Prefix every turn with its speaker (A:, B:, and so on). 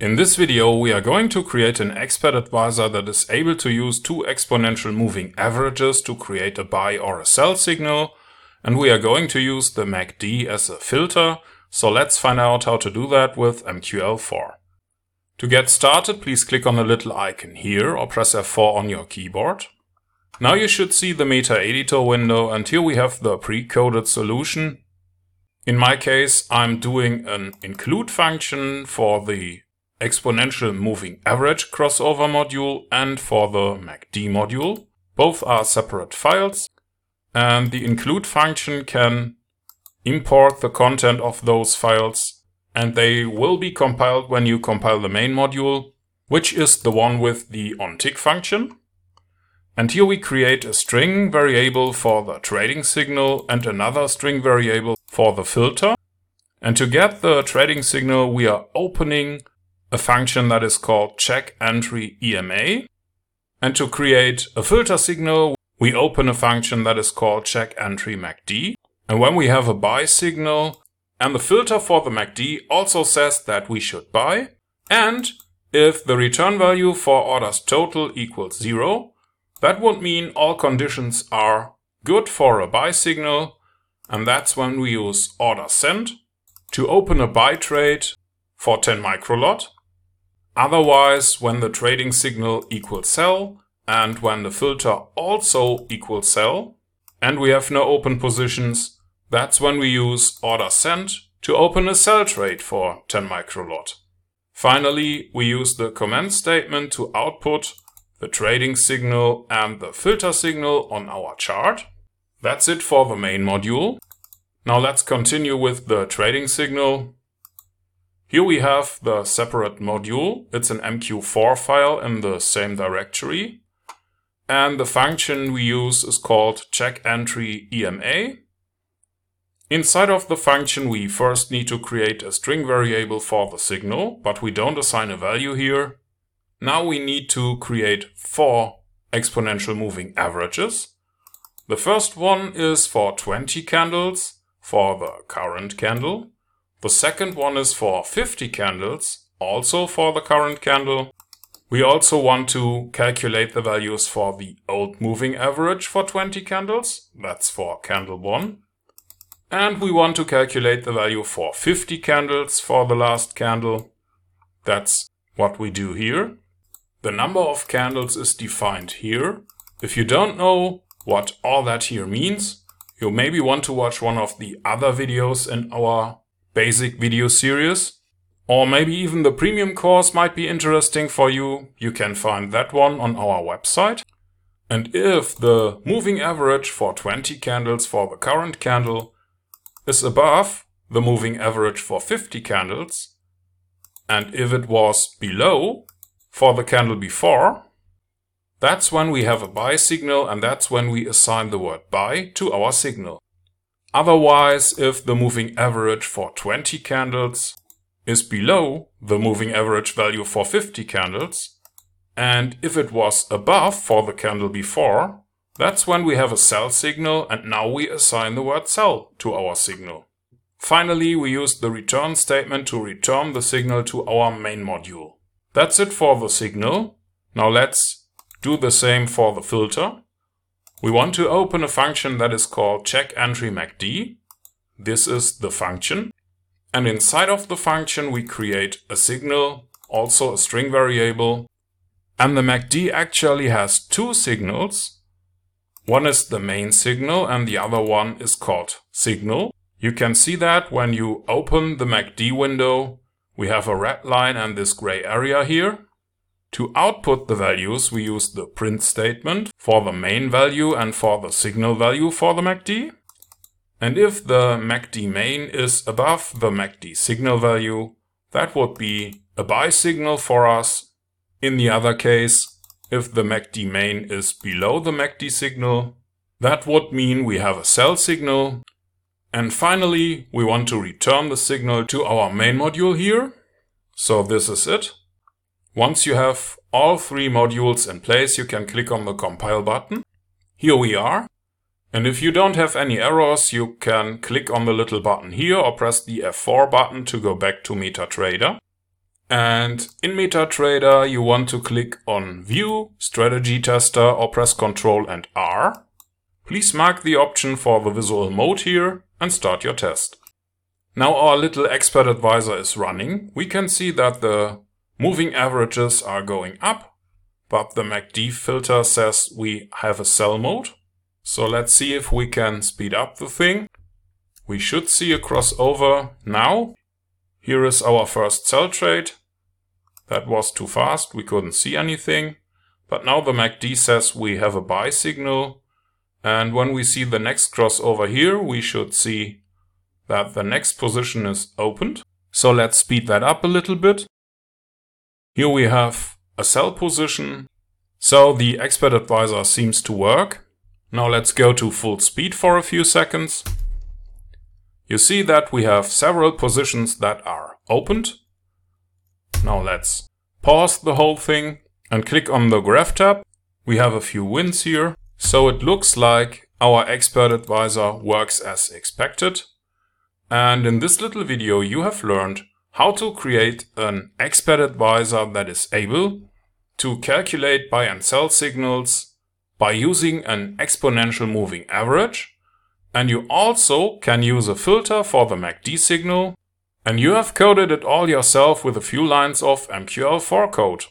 A: In this video we are going to create an expert advisor that is able to use two exponential moving averages to create a buy or a sell signal and we are going to use the MACD as a filter, so let's find out how to do that with MQL4. To get started please click on the little icon here or press F4 on your keyboard. Now you should see the Meta Editor window and here we have the pre-coded solution. In my case I'm doing an include function for the exponential moving average crossover module and for the MACD module. Both are separate files and the include function can import the content of those files and they will be compiled when you compile the main module, which is the one with the onTick function. And here we create a string variable for the trading signal and another string variable for the filter. And to get the trading signal, we are opening a function that is called check entry EMA. And to create a filter signal, we open a function that is called check entry MACD. And when we have a buy signal, and the filter for the MACD also says that we should buy, and if the return value for orders total equals zero, that would mean all conditions are good for a buy signal, and that's when we use order send to open a buy trade for 10 microlot Otherwise, when the trading signal equals sell and when the filter also equals sell and we have no open positions, that's when we use order send to open a sell trade for 10 microlot. Finally, we use the command statement to output the trading signal and the filter signal on our chart. That's it for the main module. Now let's continue with the trading signal. Here we have the separate module. It's an MQ4 file in the same directory. And the function we use is called check entry EMA. Inside of the function, we first need to create a string variable for the signal, but we don't assign a value here. Now we need to create four exponential moving averages. The first one is for 20 candles for the current candle. The second one is for 50 candles, also for the current candle. We also want to calculate the values for the old moving average for 20 candles. That's for candle 1. And we want to calculate the value for 50 candles for the last candle. That's what we do here. The number of candles is defined here. If you don't know what all that here means, you maybe want to watch one of the other videos in our basic video series. Or maybe even the premium course might be interesting for you. You can find that one on our website. And if the moving average for 20 candles for the current candle is above the moving average for 50 candles, and if it was below for the candle before, that's when we have a buy signal and that's when we assign the word buy to our signal. Otherwise, if the moving average for 20 candles is below the moving average value for 50 candles, and if it was above for the candle before, that's when we have a sell signal and now we assign the word sell to our signal. Finally, we use the return statement to return the signal to our main module. That's it for the signal. Now let's do the same for the filter. We want to open a function that is called check entry MACD. This is the function. And inside of the function, we create a signal, also a string variable. And the MACD actually has two signals. One is the main signal and the other one is called signal. You can see that when you open the MACD window, we have a red line and this gray area here. To output the values, we use the print statement for the main value and for the signal value for the MACD. And if the MACD main is above the MACD signal value, that would be a buy signal for us. In the other case, if the MACD main is below the MACD signal, that would mean we have a sell signal. And finally, we want to return the signal to our main module here. So this is it. Once you have all three modules in place, you can click on the compile button. Here we are. And if you don't have any errors, you can click on the little button here or press the F4 button to go back to MetaTrader. And in MetaTrader, you want to click on View, Strategy Tester or press Ctrl and R. Please mark the option for the visual mode here and start your test. Now our little expert advisor is running. We can see that the moving averages are going up, but the MACD filter says we have a sell mode. So let's see if we can speed up the thing. We should see a crossover now. Here is our first sell trade. That was too fast, we couldn't see anything. But now the MACD says we have a buy signal. And when we see the next crossover here, we should see that the next position is opened. So let's speed that up a little bit. Here we have a sell position. So the expert advisor seems to work. Now let's go to full speed for a few seconds. You see that we have several positions that are opened. Now let's pause the whole thing and click on the graph tab. We have a few wins here. So it looks like our expert advisor works as expected. And in this little video you have learned how to create an expert advisor that is able to calculate buy and sell signals by using an exponential moving average. And you also can use a filter for the MACD signal. And you have coded it all yourself with a few lines of MQL4 code.